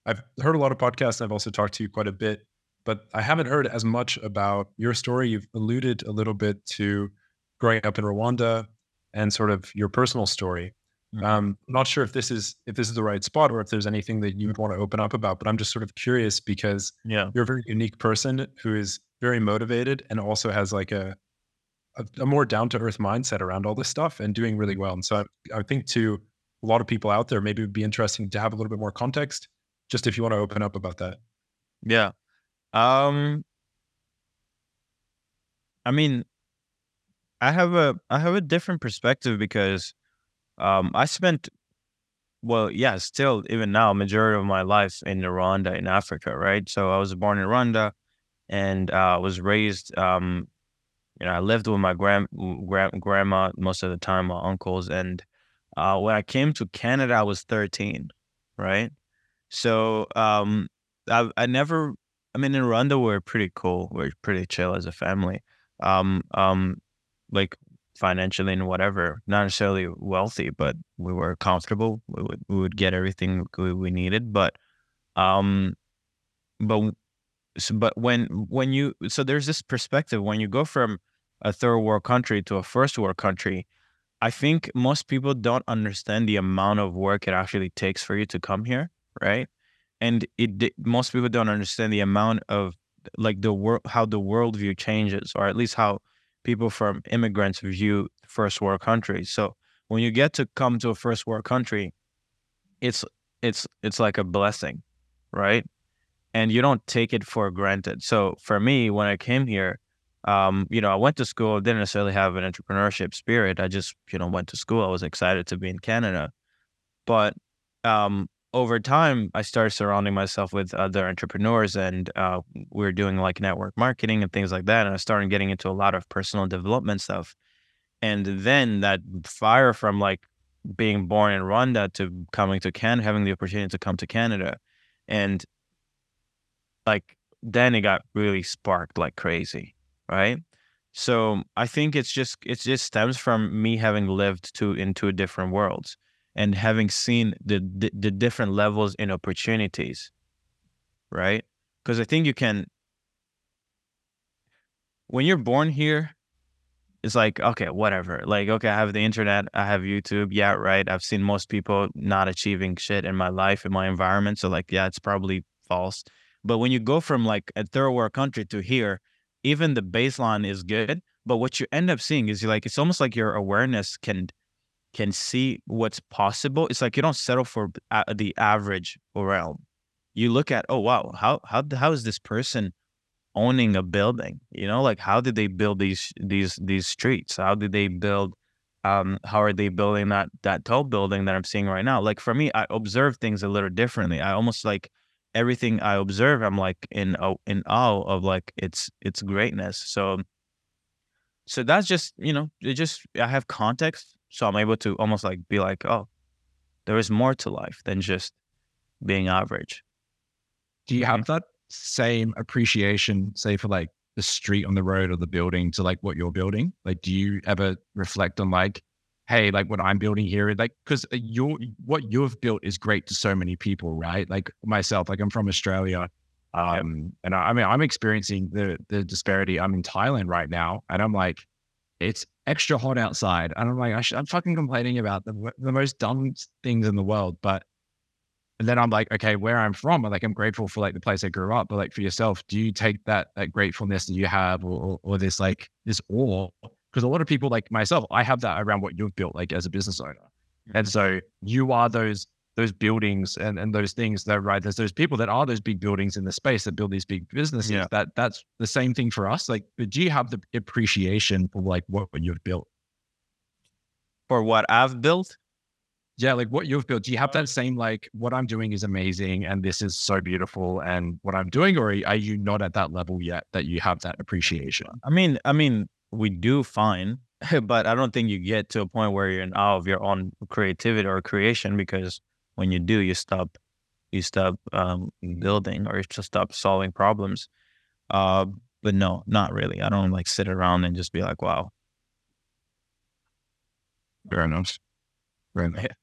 I've heard a lot of podcasts and I've also talked to you quite a bit, but I haven't heard as much about your story. You've alluded a little bit to growing up in Rwanda and sort of your personal story. Mhm. Um, I'm not sure if this is if this is the right spot or if there's anything that you would want to open up about, but I'm just sort of curious because Yeah. you're a very unique person who is very motivated and also has like a a, a more down to earth mindset around all this stuff and doing really well. And so I, I think to a lot of people out there, maybe it would be interesting to have a little bit more context, just if you want to open up about that. Yeah. Um I mean I have a I have a different perspective because um I spent well, yeah, still even now majority of my life in Rwanda in Africa, right? So I was born in Rwanda and uh was raised um you know, I lived with my grand, grand grandma most of the time, my uncles and uh when I came to Canada I was 13, right? So um I I never I mean in Rwanda we're pretty cool. We're pretty chill as a family. Um um like financially and whatever. Not necessarily wealthy, but we were comfortable. We would we would get everything we, we needed. But um but so, but when when you so there's this perspective when you go from a third world country to a first world country, I think most people don't understand the amount of work it actually takes for you to come here, right? And it most people don't understand the amount of like the world how the worldview changes, or at least how people from immigrants view first world countries. So when you get to come to a first world country, it's it's it's like a blessing, right? And you don't take it for granted. So for me, when I came here, um, you know, I went to school, didn't necessarily have an entrepreneurship spirit. I just, you know, went to school. I was excited to be in Canada. But um, over time, I started surrounding myself with other entrepreneurs, and uh, we were doing like network marketing and things like that. And I started getting into a lot of personal development stuff. And then that fire from like being born in Rwanda to coming to Canada, having the opportunity to come to Canada, and like then it got really sparked like crazy, right? So I think it's just it just stems from me having lived to into different worlds and having seen the the, the different levels in opportunities, right? Because I think you can when you're born here, it's like okay, whatever. Like okay, I have the internet, I have YouTube. Yeah, right. I've seen most people not achieving shit in my life in my environment, so like yeah, it's probably false. But when you go from like a third world country to here, even the baseline is good. But what you end up seeing is like it's almost like your awareness can can see what's possible. It's like you don't settle for the average realm. You look at, oh wow, how how how is this person owning a building? You know, like how did they build these these these streets? How did they build? Um, how are they building that that tall building that I'm seeing right now? Like for me, I observe things a little differently. I almost like everything I observe. I'm like in in awe of like its its greatness. So so that's just you know it just I have context, so I'm able to almost like be like, oh, there is more to life than just being average. Do you mm-hmm. have that same appreciation, say, for like the street on the road or the building to like what you're building? Like, do you ever reflect on like hey, like what I'm building here, like because you what you've built is great to so many people, right? Like myself, like I'm from Australia. Um, and I, I mean, I'm experiencing the the disparity. I'm in Thailand right now, and I'm like, it's extra hot outside, and I'm like, I sh- I'm fucking complaining about the the most dumb things in the world, but and then I'm like, okay, where I'm from, I'm like I'm grateful for like the place I grew up, but like for yourself, do you take that that gratefulness that you have, or or, or this like this awe? Because a lot of people like myself, I have that around what you've built, like as a business owner, and so you are those those buildings and and those things that right. There's those people that are those big buildings in the space that build these big businesses. Yeah. That that's the same thing for us. Like, but do you have the appreciation for like what you've built? For what I've built, Yeah, like what you've built. Do you have uh. that same like what I'm doing is amazing and this is so beautiful and what I'm doing, or are you not at that level yet that you have that appreciation? I mean, I mean, we do fine, but I don't think you get to a point where you're in awe of your own creativity or creation because when you do, you stop, you stop um, building or you just stop solving problems. Uh, but no, not really. I don't like sit around and just be like, wow. Fair enough. Fair enough. Yeah.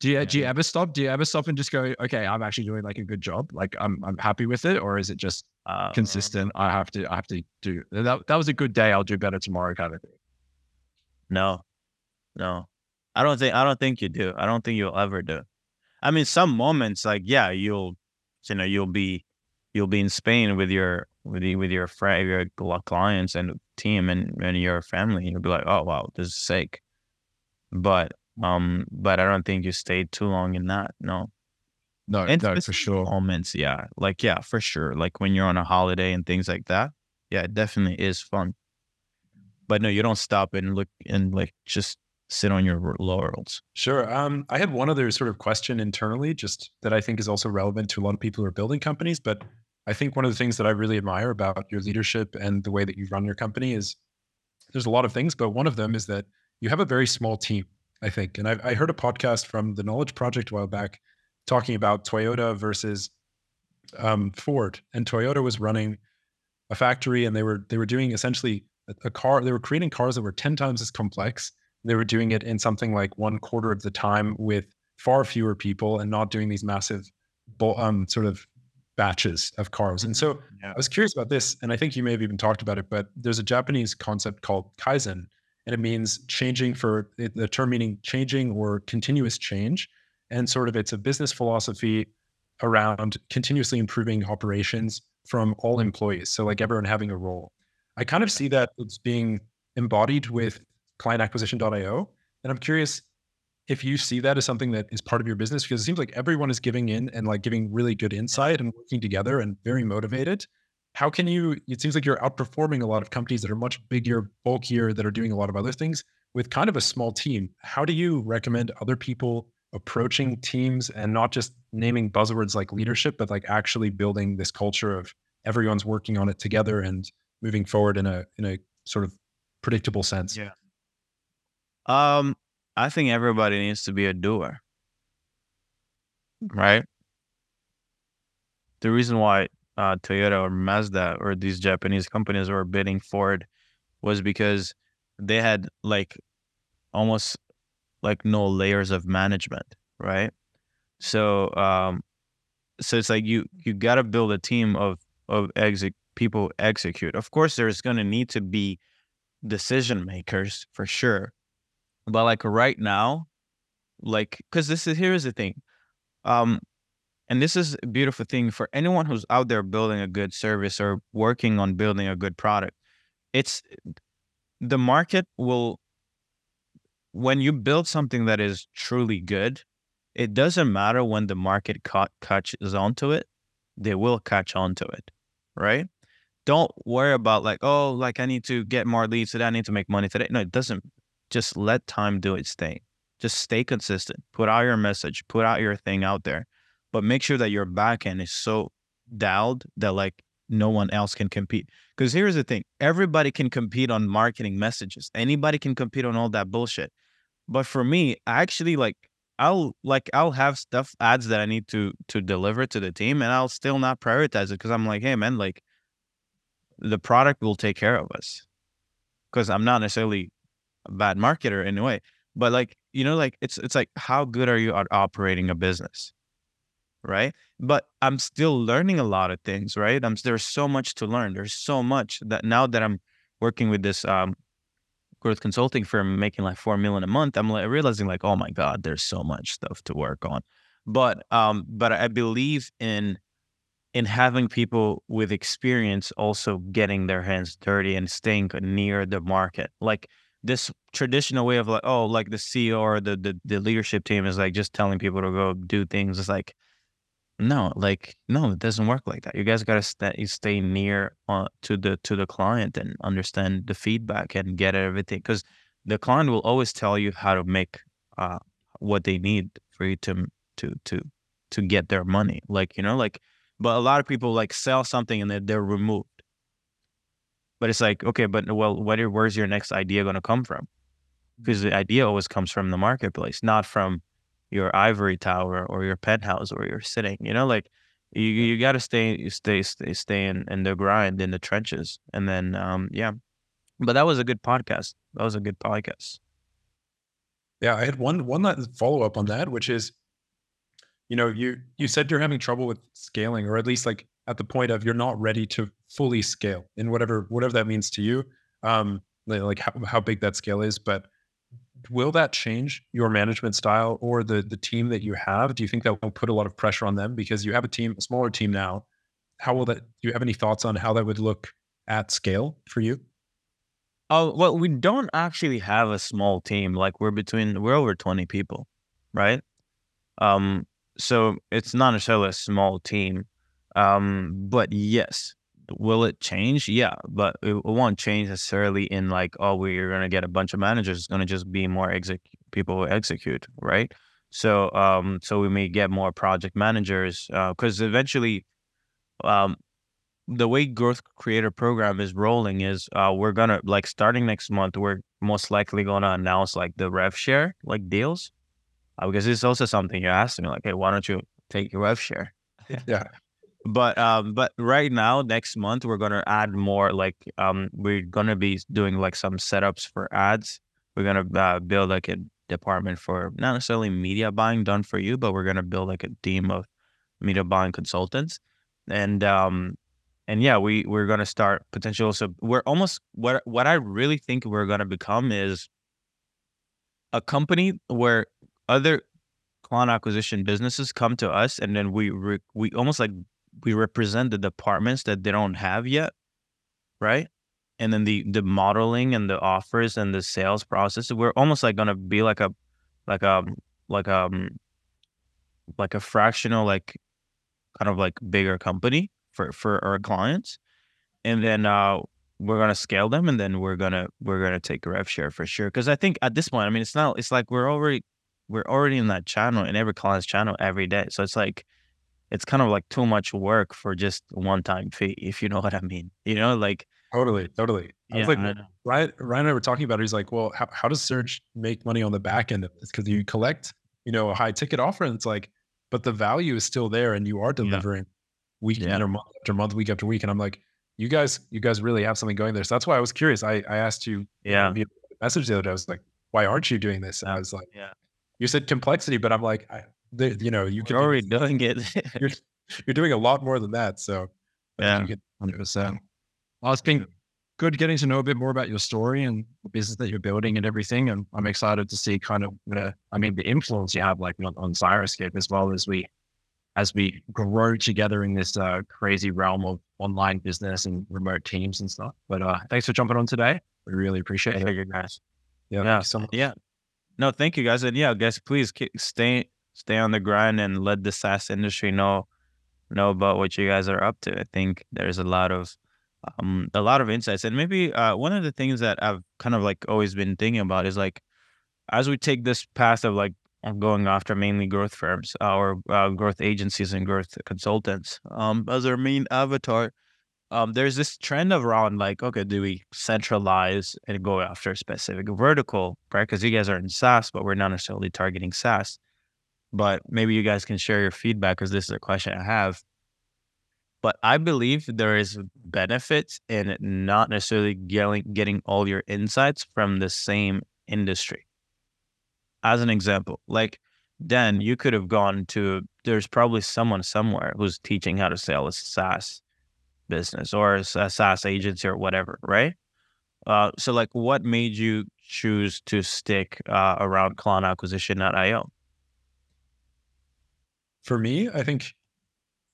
Do you do you ever stop? Do you ever stop and just go, okay, I'm actually doing like a good job, like I'm I'm happy with it, or is it just Uh, consistent? I have to I have to do that. That was a good day. I'll do better tomorrow, kind of thing. No, no, I don't think I don't think you do. I don't think you'll ever do. I mean, some moments like yeah, you'll you know you'll be you'll be in Spain with your with the, with your friend your clients and team and and your family. You'll be like, oh wow, this is sick. But um, but I don't think you stayed too long in that. No, No, and no, for sure. moments, yeah, like yeah, for sure. Like when you're on a holiday and things like that. Yeah, it definitely is fun. But no, you don't stop and look and like just sit on your laurels. Sure. Um, I had one other sort of question internally, just that I think is also relevant to a lot of people who are building companies. But I think one of the things that I really admire about your leadership and the way that you run your company is there's a lot of things, but one of them is that you have a very small team, I think. And I, I heard a podcast from the Knowledge Project a while back talking about Toyota versus um, Ford, and Toyota was running a factory, and they were they were doing essentially a, a car. They were creating cars that were ten times as complex. They were doing it in something like one quarter of the time with far fewer people, and not doing these massive, um, sort of batches of cars. And so Yeah. I was curious about this, and I think you may have even talked about it, but there's a Japanese concept called kaizen, and it means changing for the term meaning changing or continuous change. And sort of it's a business philosophy around continuously improving operations from all employees. So like everyone having a role. I kind of see that it's being embodied with clientacquisition.io. And I'm curious if you see that as something that is part of your business, because it seems like everyone is giving in and like giving really good insight and working together and very motivated. How can you? It seems like you're outperforming a lot of companies that are much bigger, bulkier, that are doing a lot of other things with kind of a small team. How do you recommend other people approaching teams and not just naming buzzwords like leadership, but like actually building this culture of everyone's working on it together and moving forward in a in a sort of predictable sense? Yeah. Um, I think everybody needs to be a doer, right? The reason why uh, Toyota or Mazda or these Japanese companies were bidding Ford was because they had like almost like no layers of management, right? So, um, so it's like you you got to build a team of of exec people execute. Of course, there's going to need to be decision makers for sure, but like right now, like because this is here's the thing, um, and this is a beautiful thing for anyone who's out there building a good service or working on building a good product. It's the market will when you build something that is truly good, it doesn't matter when the market ca- catches onto it, they will catch onto it, right? Don't worry about like, oh, like I need to get more leads today, I need to make money today. No, it doesn't. Just let time do its thing. Just stay consistent. Put out your message, put out your thing out there, but make sure that your back end is so dialed that like no one else can compete. Because here's the thing everybody can compete on marketing messages, anybody can compete on all that bullshit. But for me, I actually like, I'll like I'll have stuff ads that I need to to deliver to the team, and I'll still not prioritize it because I'm like, hey man, like the product will take care of us. Because I'm not necessarily a bad marketer in a way. But like, you know, like it's it's like how good are you at operating a business? Right. But I'm still learning a lot of things, right? I'm there's so much to learn. There's so much that now that I'm working with this um growth consulting firm making like four million a month, I'm like realizing like, oh my God, there's so much stuff to work on. But um, but I believe in in having people with experience also getting their hands dirty and staying near the market. Like this traditional way of like, oh, like the CEO or the, the the leadership team is like just telling people to go do things. It's like, no, like no, it doesn't work like that. You guys gotta stay stay near uh, to the to the client and understand the feedback and get everything because the client will always tell you how to make uh, what they need for you to to to to get their money. Like you know, like but a lot of people like sell something and then they're removed. But it's like okay, but well, where where's your next idea to come from? Because the idea always comes from the marketplace, not from your ivory tower or your penthouse where you're sitting. You know, like you you got to stay stay stay stay in, in the grind in the trenches, and then um yeah. But that was a good podcast. That was a good podcast. Yeah, I had one one follow up on that, which is you know, you you said you're having trouble with scaling, or at least like at the point of you're not ready to fully scale in whatever whatever that means to you. Um, like how, how big that scale is, but will that change your management style or the the team that you have? Do you think that will put a lot of pressure on them because you have a team, a smaller team now? How will that? Do you have any thoughts on how that would look at scale for you? Oh well, we don't actually have a small team. Like we're between we're over twenty people, right? Um, so it's not necessarily a small team. Um, but yes, will it change? Yeah, but it, won't change necessarily in like, oh, we're gonna get a bunch of managers. It's gonna just be more exec people who execute, right? So, um, so we may get more project managers because uh, eventually, um, the way growth creator program is rolling is uh, we're gonna like starting next month we're most likely gonna announce like the rev share like deals uh, because it's also something you asked me, like, hey, why don't you take your rev share? yeah. But um, but right now, next month, we're gonna add more. Like um, we're gonna be doing like some setups for ads. We're gonna uh, build like a department for not necessarily media buying done for you, but we're gonna build like a team of media buying consultants, and um, and yeah, we we're gonna start potential so we're almost what what I really think we're gonna become is a company where other client acquisition businesses come to us and then we re- we almost like we represent the departments that they don't have yet right? And then the the modeling and the offers and the sales process we're almost like to be like a like a like a um, like a fractional like kind of like bigger company for for our clients. And then uh we're gonna scale them and then we're gonna we're gonna take a rev share for sure. Because i think at this point i mean it's not it's like we're already we're already in that channel in every client's channel every day. So it's like it's kind of like too much work for just one time fee, if you know what I mean. You know, like totally, totally. I yeah, was like, Ryan, Ryan and I were talking about it. He's like, well, how, how does Serge make money on the back end of this? Because you collect, you know, a high ticket offer, and it's like, but the value is still there, and you are delivering yeah. week yeah. after month after month, week after week. And I'm like, you guys, you guys really have something going there. So that's why I was curious. I I asked you, yeah, you know, message the other day. I was like, why aren't you doing this? And uh, I was like, yeah you said complexity, but I'm like, I, you know, you can already doing it. you're you're doing a lot more than that. So yeah, hundred percent. Well, it's been good getting to know a bit more about your story and the business that you're building and everything. And I'm excited to see kind of the, I mean, the influence you have like on, on Syroscape as well as we, as we grow together in this uh, crazy realm of online business and remote teams and stuff. But uh, thanks for jumping on today. We really appreciate it. You guys. Yeah. Yeah. So yeah. No, thank you guys. And yeah, guys, please stay stay on the grind and let the SaaS industry know know about what you guys are up to. I think there's a lot of um a lot of insights. And maybe uh one of the things that I've kind of like always been thinking about is like as we take this path of like going after mainly growth firms uh, or uh, growth agencies and growth consultants um as our main avatar um, there's this trend around like, okay, do we centralize and go after a specific vertical, right? Because you guys are in SaaS, but we're not necessarily targeting SaaS. But maybe you guys can share your feedback because this is a question I have. But I believe there is benefits in not necessarily getting getting all your insights from the same industry. As an example, like Dan, you could have gone to. There's probably someone somewhere who's teaching how to sell a SaaS business or a SaaS agency or whatever, right? Uh, so, like, what made you choose to stick uh, around Client Acquisition.io? For me, I think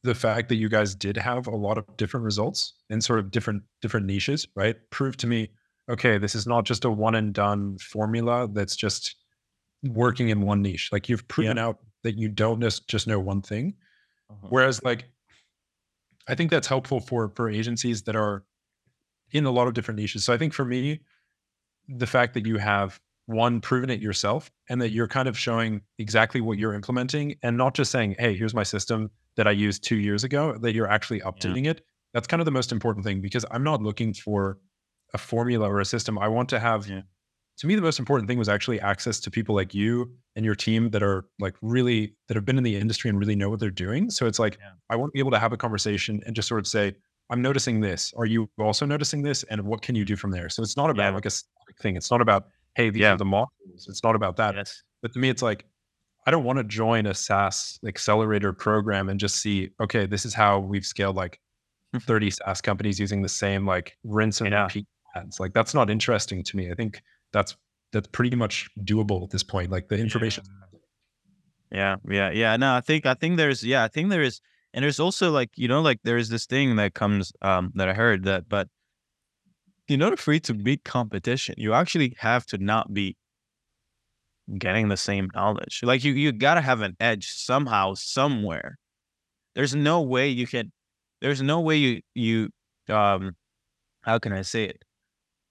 the fact that you guys did have a lot of different results in sort of different different niches, right? Proved to me, okay, this is not just a one and done formula that's just working in one niche. Like you've proven yeah. out that you don't just just know one thing. Uh-huh. Whereas like I think that's helpful for for agencies that are in a lot of different niches. So I think for me, the fact that you have one proven it yourself and that you're kind of showing exactly what you're implementing and not just saying, hey, here's my system that I used two years ago, that you're actually updating yeah. it. That's kind of the most important thing because I'm not looking for a formula or a system. I want to have yeah. to me the most important thing was actually access to people like you and your team that are like really that have been in the industry and really know what they're doing. So it's like yeah. I want to be able to have a conversation and just sort of say, I'm noticing this. Are you also noticing this? And what can you do from there? So it's not about like a thing. It's not about hey, these yeah. are the modules. It's not about that. Yes. But to me, it's like, I don't want to join a SaaS accelerator program and just see, okay, this is how we've scaled like 30 SaaS companies using the same like rinse and yeah. repeat ads. Like that's not interesting to me. I think that's that's pretty much doable at this point. Like the information. Yeah. yeah, yeah, yeah. No, I think I think there's yeah, I think there is, and there's also like you know like there is this thing that comes um that I heard that, but in order for you to beat competition, you actually have to not be getting the same knowledge. Like you, you gotta have an edge somehow, somewhere. There's no way you can. There's no way you you um, how can I say it?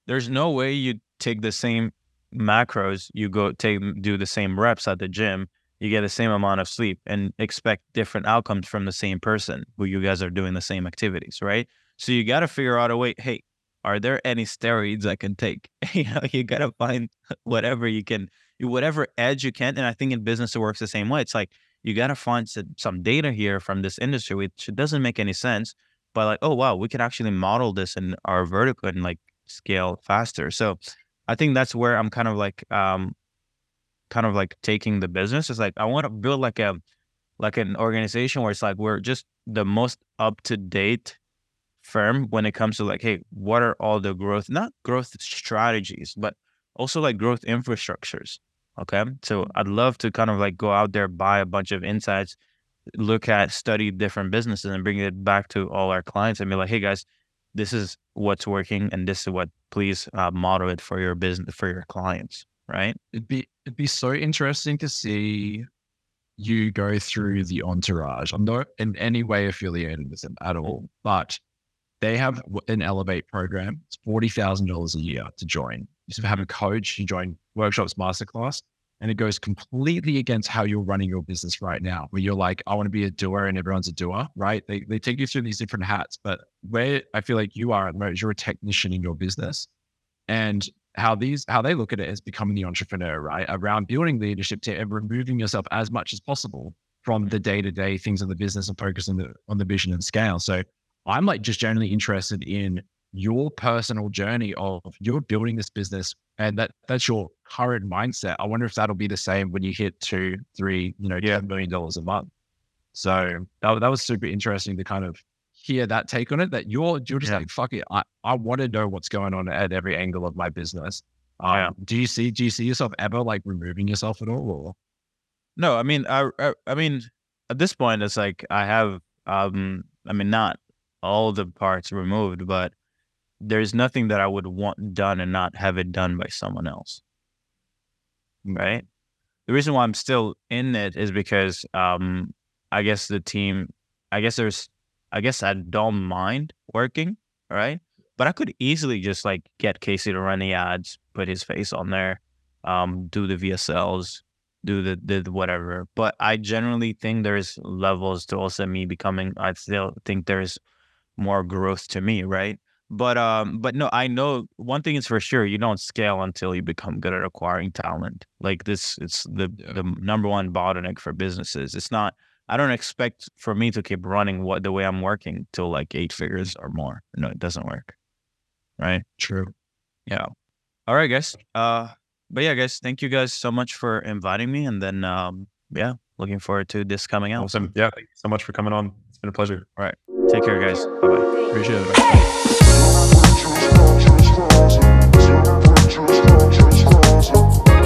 There's no way you take the same macros, you go take do the same reps at the gym, you get the same amount of sleep, and expect different outcomes from the same person who you guys are doing the same activities, right? So you got to figure out a way. Hey, are there any steroids I can take? you know, you gotta find whatever you can, whatever edge you can. And I think in business it works the same way. It's like you gotta find some data here from this industry, which doesn't make any sense, but like, oh wow, we could actually model this in our vertical and like scale faster. So I think that's where I'm kind of like, um, kind of like taking the business. It's like I want to build like a, like an organization where it's like we're just the most up to date firm when it comes to like, hey, what are all the growth, not growth strategies, but also like growth infrastructures. Okay. So mm-hmm. I'd love to kind of like go out there, buy a bunch of insights, look at, study different businesses and bring it back to all our clients and be like, hey guys, this is what's working and this is what please uh, model it for your business, for your clients. Right. It'd be, it'd be so interesting to see you go through the entourage. I'm not in any way affiliated with them at all, but they have an Elevate program. It's forty thousand dollars a year to join. You have a coach. You join workshops, masterclass, and it goes completely against how you're running your business right now. Where you're like, I want to be a doer, and everyone's a doer, right? They they take you through these different hats, but where I feel like you are at the moment, you're a technician in your business, and how these how they look at it is becoming the entrepreneur, right? Around building leadership to and removing yourself as much as possible from the day to day things of the business and focus on the on the vision and scale. So I'm like just generally interested in your personal journey of you're building this business and that that's your current mindset. I wonder if that'll be the same when you hit two, three, you know, yeah. $10 million a month. So that, that was super interesting to kind of hear that take on it that you're, you're just yeah. like, fuck it. I, I want to know what's going on at every angle of my business. Um, yeah. Do you see, do you see yourself ever like removing yourself at all or? No, I mean, I, I, I mean, at this point, it's like I have, um, I mean, not all the parts removed, but there's nothing that I would want done and not have it done by someone else. Right. The reason why I'm still in it is because um, I guess the team, I guess there's, I guess I don't mind working, right? But I could easily just like get Casey to run the ads, put his face on there, um, do the VSLs, do the, the whatever. But I generally think there's levels to also me becoming. I still think there's more growth to me, right? But um, but no, I know one thing is for sure: you don't scale until you become good at acquiring talent. Like this, it's the yeah. the number one bottleneck for businesses. It's not. I don't expect for me to keep running what the way I'm working till like eight figures or more. No, it doesn't work. Right. True. Yeah. All right, guys. Uh, but yeah, guys, thank you guys so much for inviting me, and then um, yeah, looking forward to this coming out. Awesome. Yeah. Thank you so much for coming on been a pleasure. All right. Take care, guys. Bye bye. Appreciate it. Bye.